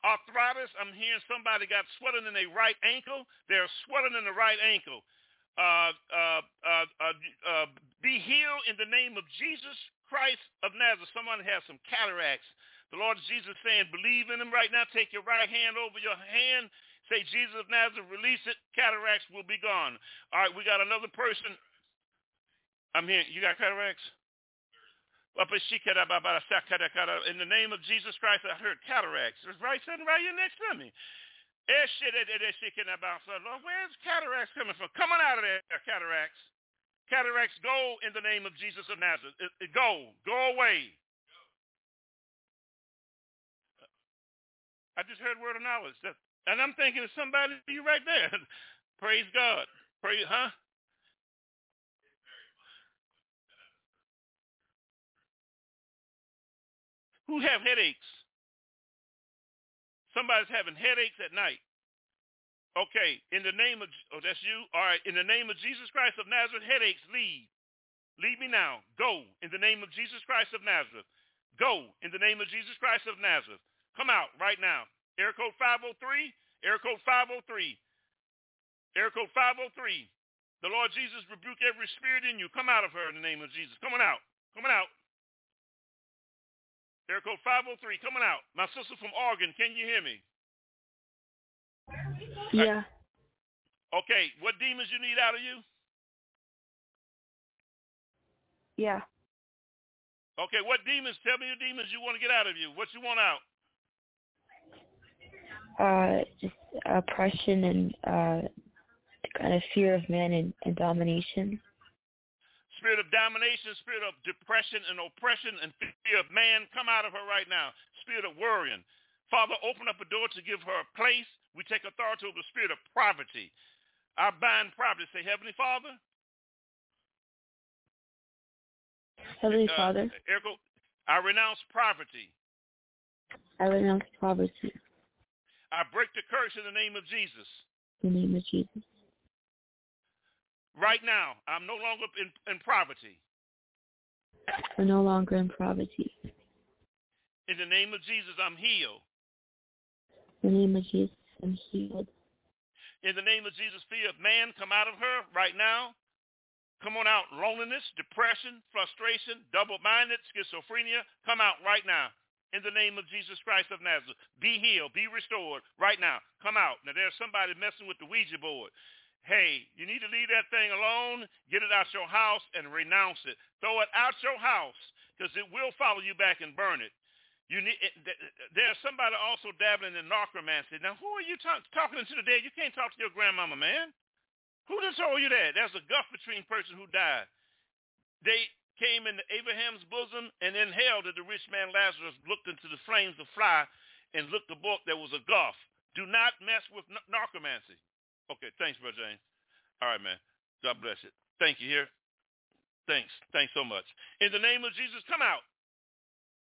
Arthritis. I'm hearing somebody got swelling in their right ankle. They're swelling in the right ankle. Uh, uh, uh, uh, uh be healed in the name of Jesus Christ of Nazareth. Someone has some cataracts. The Lord Jesus saying, believe in him right now. Take your right hand over your hand. Say, Jesus of Nazareth, release it. Cataracts will be gone. All right, we got another person. I'm here. You got cataracts? In the name of Jesus Christ, I heard cataracts. Right sitting right here next to me. Eh, eh, eh, Lord, where's cataracts coming from? Coming out of there, cataracts. Cataracts, go in the name of Jesus of Nazareth. Go. Go away. I just heard word of knowledge. And I'm thinking of somebody you right there. Praise God. Praise, huh? Who have headaches? Somebody's having headaches at night. Okay, in the name of, oh, that's you? All right, in the name of Jesus Christ of Nazareth, headaches, leave. Leave me now. Go in the name of Jesus Christ of Nazareth. Go in the name of Jesus Christ of Nazareth. Come out right now. Air code 503, air code 503, air code 503. The Lord Jesus rebuke every spirit in you. Come out of her in the name of Jesus. Coming out. Coming out. Air code 503, coming out. My sister from Oregon, can you hear me? Yeah. Okay, what demons you need out of you? Yeah. Okay, what demons? Tell me the demons you want to get out of you. What you want out? Uh, just oppression and uh, kind of fear of man and, and domination spirit of domination, spirit of depression and oppression and fear of man, come out of her right now. Spirit of worrying. Father, open up a door to give her a place. We take authority over the spirit of poverty. I bind poverty. Say, Heavenly Father. Heavenly uh, Father. I renounce poverty. I renounce poverty. I break the curse in the name of Jesus. In the name of Jesus. Right now, I'm no longer in, in poverty. I'm no longer in poverty. In the name of Jesus, I'm healed. In the name of Jesus, I'm healed. In the name of Jesus, fear of man come out of her right now. Come on out. Loneliness, depression, frustration, double-minded, schizophrenia, come out right now. In the name of Jesus Christ of Nazareth. Be healed. Be restored right now. Come out. Now there's somebody messing with the Ouija board hey, you need to leave that thing alone, get it out your house, and renounce it. Throw it out your house because it will follow you back and burn it. You need. Eh, there's somebody also dabbling in necromancy. Now, who are you talk, talking to dead? You can't talk to your grandmama, man. Who just told you that? There's a gulf between person who died. They came into Abraham's bosom, and in hell did the rich man Lazarus looked into the flames of fly and looked book. There was a gulf. Do not mess with necromancy. Okay, thanks, Brother James. All right, man. God bless it. Thank you here. Thanks. Thanks so much. In the name of Jesus, come out.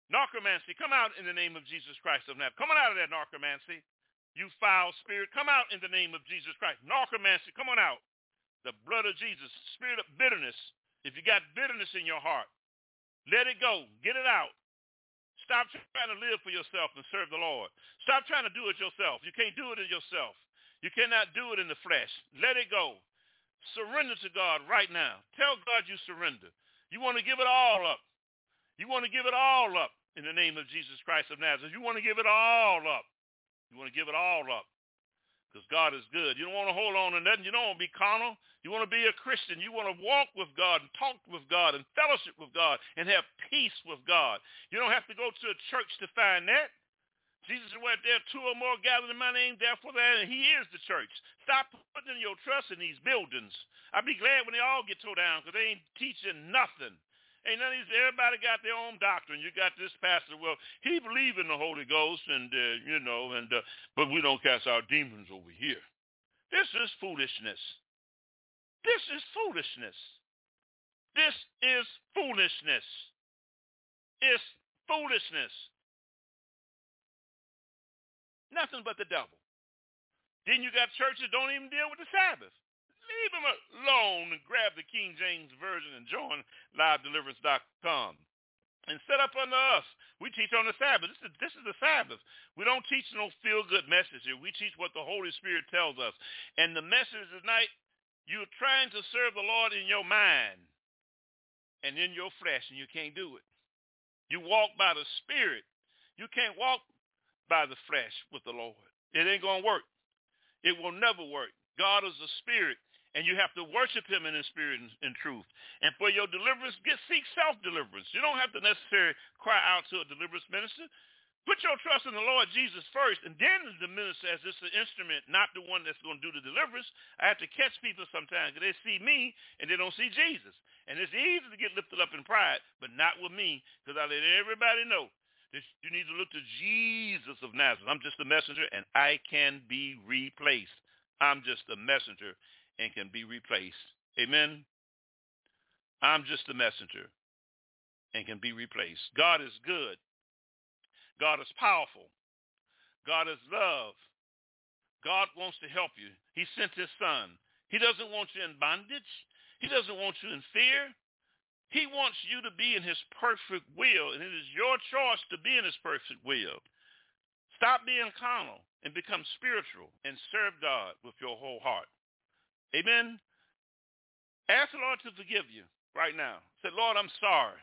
Narcomancy, come out in the name of Jesus Christ of Nazareth. Come on out of that narcomancy. You foul spirit, come out in the name of Jesus Christ. Narcomancy, come on out. The blood of Jesus, spirit of bitterness. If you got bitterness in your heart, let it go. Get it out. Stop trying to live for yourself and serve the Lord. Stop trying to do it yourself. You can't do it in yourself. You cannot do it in the flesh. Let it go. Surrender to God right now. Tell God you surrender. You want to give it all up. You want to give it all up in the name of Jesus Christ of Nazareth. You want to give it all up. You want to give it all up because God is good. You don't want to hold on to nothing. You don't want to be carnal. You want to be a Christian. You want to walk with God and talk with God and fellowship with God and have peace with God. You don't have to go to a church to find that. Jesus said, well, there are two or more gathered in my name, therefore that, and he is the church. Stop putting your trust in these buildings. I'd be glad when they all get tore down because they ain't teaching nothing. Ain't none of these, everybody got their own doctrine. You got this pastor, well, he believe in the Holy Ghost and, uh, you know, and uh, but we don't cast out demons over here. This is foolishness. This is foolishness. This is foolishness. It's foolishness. Nothing but the devil. Then you got churches don't even deal with the Sabbath. Leave them alone and grab the King James Version and join livedeliverance.com. And set up under us. We teach on the Sabbath. This is, this is the Sabbath. We don't teach no feel-good message here. We teach what the Holy Spirit tells us. And the message tonight, you're trying to serve the Lord in your mind and in your flesh, and you can't do it. You walk by the Spirit. You can't walk by the flesh with the Lord. It ain't going to work. It will never work. God is a spirit, and you have to worship him in his spirit and, and truth. And for your deliverance, get seek self-deliverance. You don't have to necessarily cry out to a deliverance minister. Put your trust in the Lord Jesus first, and then the minister as this an instrument, not the one that's going to do the deliverance. I have to catch people sometimes because they see me and they don't see Jesus. And it's easy to get lifted up in pride, but not with me because I let everybody know you need to look to Jesus of Nazareth. I'm just a messenger and I can be replaced. I'm just a messenger and can be replaced. Amen. I'm just a messenger and can be replaced. God is good. God is powerful. God is love. God wants to help you. He sent his son. He doesn't want you in bondage. He doesn't want you in fear. He wants you to be in his perfect will, and it is your choice to be in his perfect will. Stop being carnal and become spiritual and serve God with your whole heart. Amen. Ask the Lord to forgive you right now. Say, Lord, I'm sorry.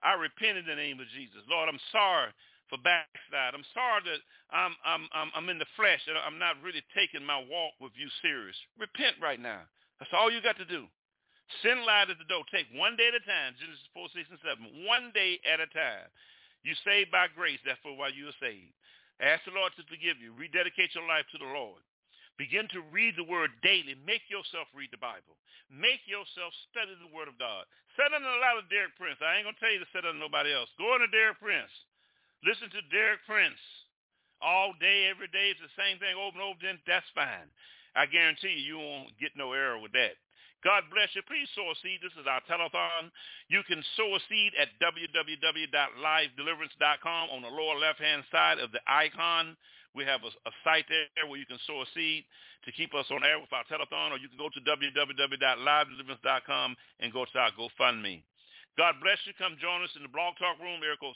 I repent in the name of Jesus. Lord, I'm sorry for backslide. I'm sorry that I'm, I'm, I'm, I'm in the flesh and I'm not really taking my walk with you serious. Repent right now. That's all you got to do. Sin lied at the door. Take one day at a time. Genesis 4, 6, and 7. One day at a time. You saved by grace. Therefore, while you are saved. Ask the Lord to forgive you. Rededicate your life to the Lord. Begin to read the word daily. Make yourself read the Bible. Make yourself study the word of God. Sit under a lot of Derek Prince. I ain't going to tell you to sit under nobody else. Go into Derek Prince. Listen to Derek Prince. All day, every day, it's the same thing over and over again. That's fine. I guarantee you, you won't get no error with that. God bless you. Please sow a seed. This is our telethon. You can sow a seed at www.livedeliverance.com on the lower left-hand side of the icon. We have a, a, site there where you can sow a seed to keep us on air with our telethon, or you can go to www.livedeliverance.com and go to our GoFundMe. God bless you. Come join us in the Blog Talk Room, area code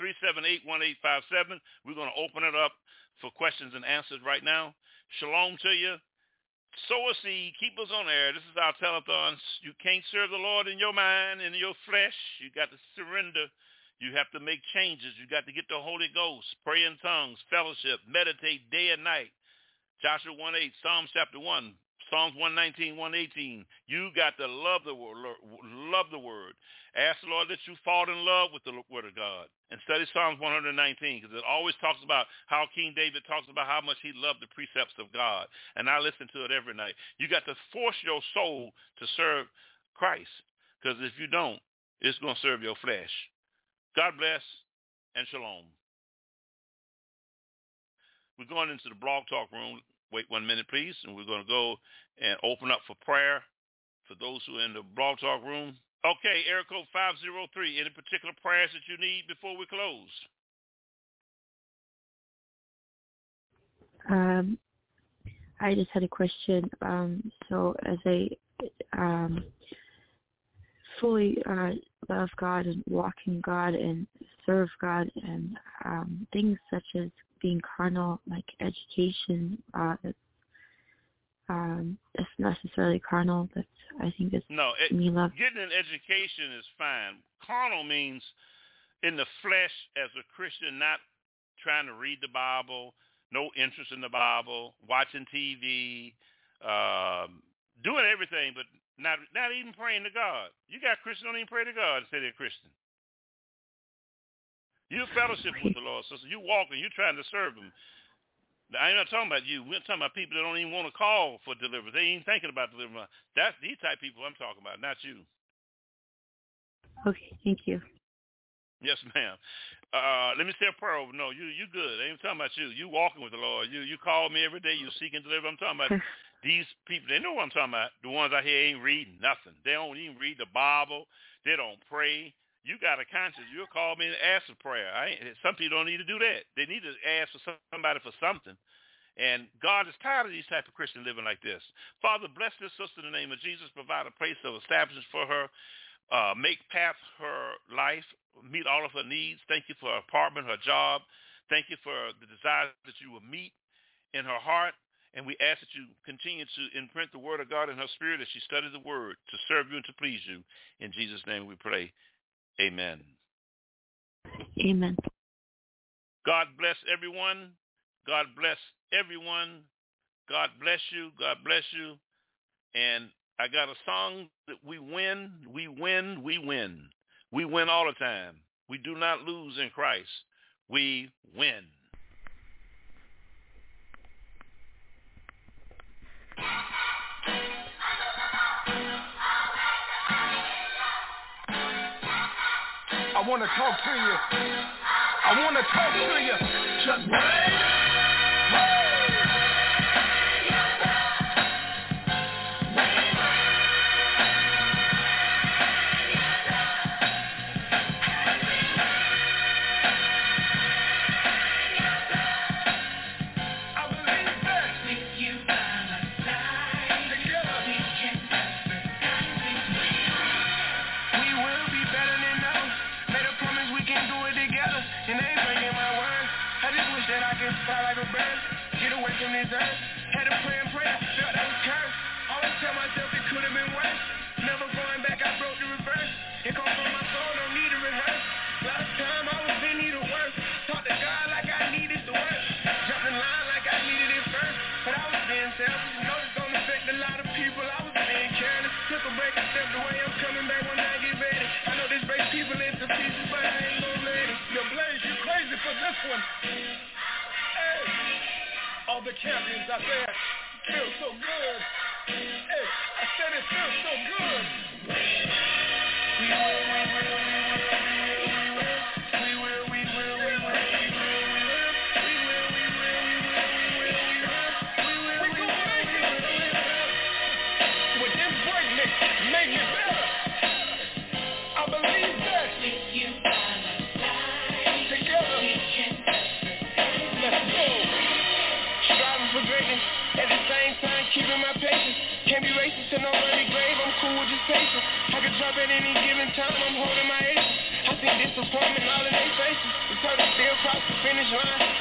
646-378-1857. We're going to open it up for questions and answers right now. Shalom to you sow a seed, keep us on air. This is our telethon. You can't serve the Lord in your mind, in your flesh. You got to surrender. You have to make changes. You got to get the Holy Ghost, pray in tongues, fellowship, meditate day and night. Joshua 1 8, Psalms chapter 1, Psalms 119, 118. You got to love the word. Love the word. Ask the Lord that you fall in love with the word of God. And study Psalms 119 because it always talks about how King David talks about how much he loved the precepts of God. And I listen to it every night. You got to force your soul to serve Christ because if you don't, it's going to serve your flesh. God bless and shalom. We're going into the blog talk room wait one minute, please, and we're going to go and open up for prayer for those who are in the blog talk room. Okay, air code 503. Any particular prayers that you need before we close? Um, I just had a question. Um, so as a um, fully uh, love God and walk in God and serve God and um, things such as being carnal, like education, uh, um, that's necessarily carnal. but I think it's no. It, me love. Getting an education is fine. Carnal means in the flesh as a Christian, not trying to read the Bible, no interest in the Bible, watching TV, um, doing everything, but not not even praying to God. You got Christians don't even pray to God and say they're Christian. You fellowship with the Lord, sister. You walking, you're trying to serve Him. I'm not talking about you. We're talking about people that don't even want to call for deliverance. They ain't thinking about deliverance. That's these type of people I'm talking about, not you. Okay, thank you. Yes, ma'am. Uh, let me say a prayer over. No, you you good. I ain't talking about you. You walking with the Lord. You you call me every day. You seeking deliverance. I'm talking about these people, they know what I'm talking about. The ones out here ain't reading nothing. They don't even read the Bible. They don't pray. You got a conscience. You'll call me and ask for prayer. I ain't, some people don't need to do that. They need to ask for somebody for something. And God is tired of these type of Christian living like this. Father, bless this sister in the name of Jesus. Provide a place of establishment for her. Uh, make path her life. Meet all of her needs. Thank you for her apartment, her job. Thank you for the desires that you will meet in her heart. And we ask that you continue to imprint the word of God in her spirit as she studies the word to serve you and to please you. In Jesus' name we pray. Amen. Amen. God bless everyone. God bless everyone. God bless you. God bless you. And I got a song that we win, we win, we win. We win all the time. We do not lose in Christ. We win. To talk to you. I want to talk to you. Just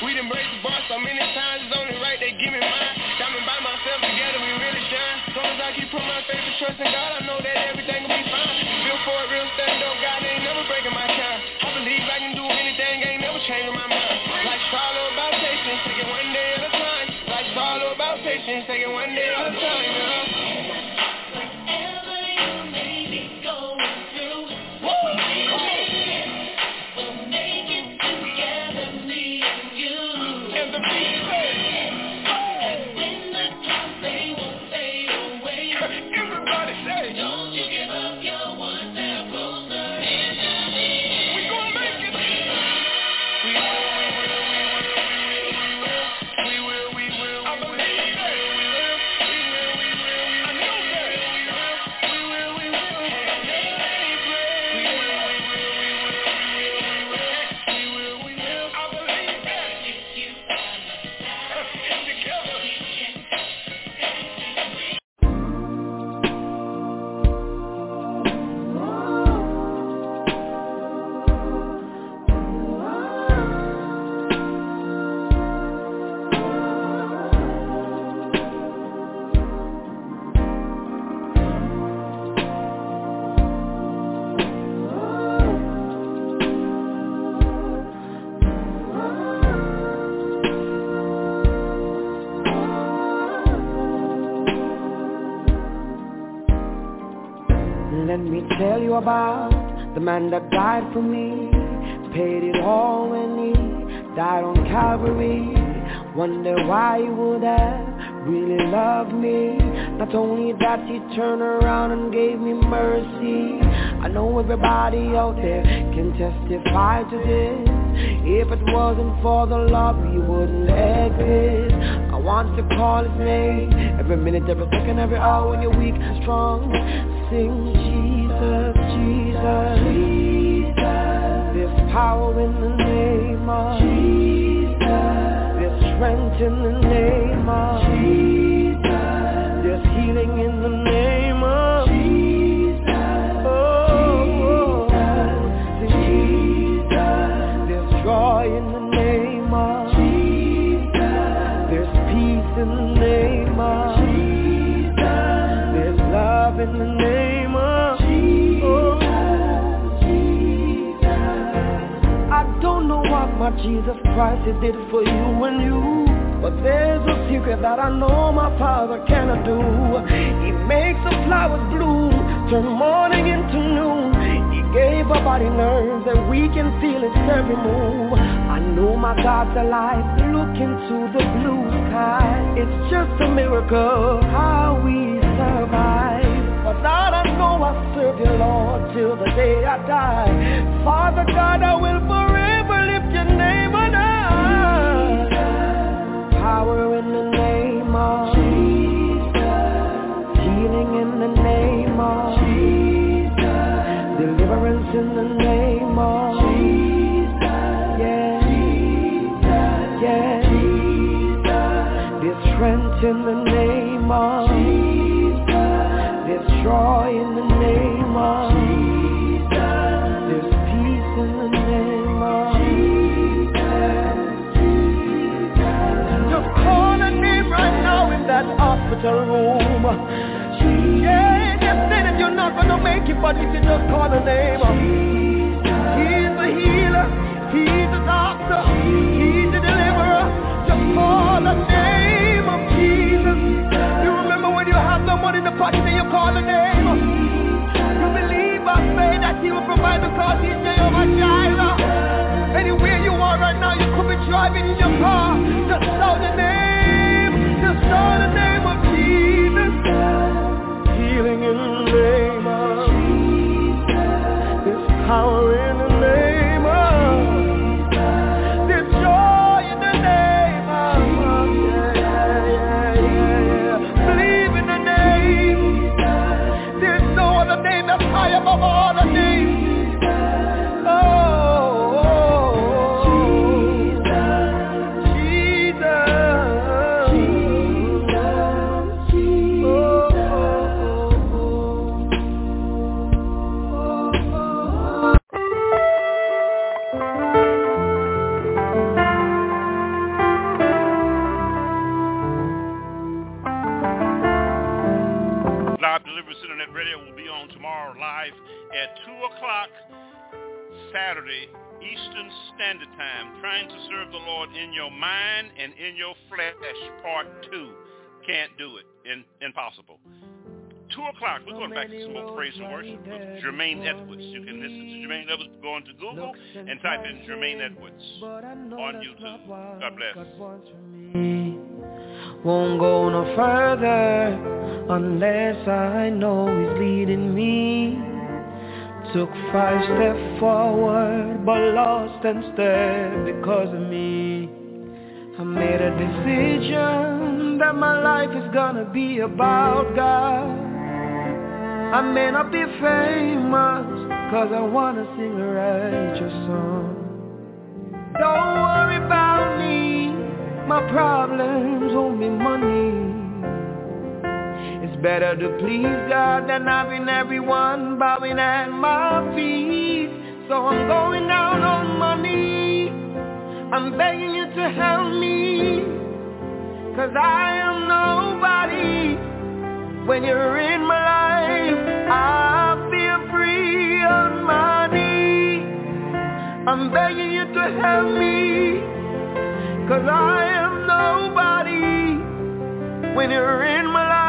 We done break the bar so many times, it's only right they give me mine. Diamond by myself together, we really shine. As long as I keep putting my faith and trust in God, I know that everything died for me. Paid it all when he died on Calvary. Wonder why he would have really loved me. Not only that, he turned around and gave me mercy. I know everybody out there can testify to this. If it wasn't for the love, we wouldn't exist. I want to call his name every minute, every second, every hour when you're weak and strong. Sing Jesus, Jesus, Jesus. Power in the name of Jesus. There's strength in the name of Jesus. Christ he did for you and you. But there's a secret that I know my Father cannot do. He makes the flowers bloom, turn morning into noon. He gave our body nerves that we can feel its every move. I know my God's alive, look into the blue sky. It's just a miracle how we survive. But I know I serve you, Lord, till the day I die. Father God, I will forever Power in the name of Jesus. Healing in the name of Jesus. Deliverance in the name of Jesus. Yeah. Yeah. There's strength in the name of Jesus. There's joy in the name of Jesus. Hospital room. Yeah, they say that you're not gonna make it, but if you just call a name, He's the healer, He's the doctor, He's the deliverer. Just call the name of Jesus. You remember when you have no money in the pocket and you call the name. You believe by faith that He will provide the because He's Jehovah. Anywhere you are right now, you could be driving in your car. Just shout the name. Just shout the name of Jesus. Healing in the o'clock Saturday Eastern Standard Time, trying to serve the Lord in your mind and in your flesh, part two. Can't do it. In, impossible. 2 o'clock, we're going back to some more praise and worship with Jermaine Edwards. You can listen to Jermaine Edwards, go into Google and type in Jermaine Edwards on YouTube. God bless. Won't go no further unless I know he's leading. Took five steps forward but lost instead because of me. I made a decision that my life is gonna be about God. I may not be famous cause I wanna sing a righteous song. Don't worry about me, my problems won't be money. It's better to please God than having everyone bowing at my feet. So I'm going down on my knees. I'm begging you to help me. Cause I am nobody. When you're in my life, I feel free on my knees. I'm begging you to help me. Cause I am nobody. When you're in my life,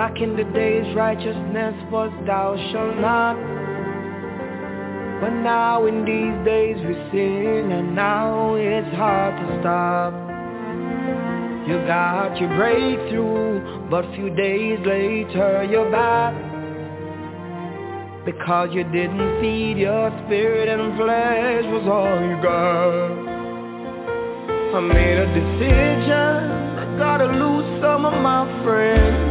Back in the days righteousness was thou shalt not. But now in these days we sin and now it's hard to stop. You got your breakthrough but few days later you're back. Because you didn't feed your spirit and flesh was all you got. I made a decision I gotta lose some of my friends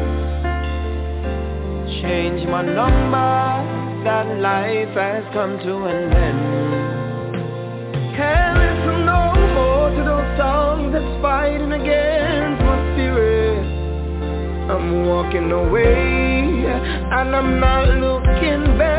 change my number. That life has come to an end. Can't listen no more to those songs that's fighting against my spirit. I'm walking away and I'm not looking back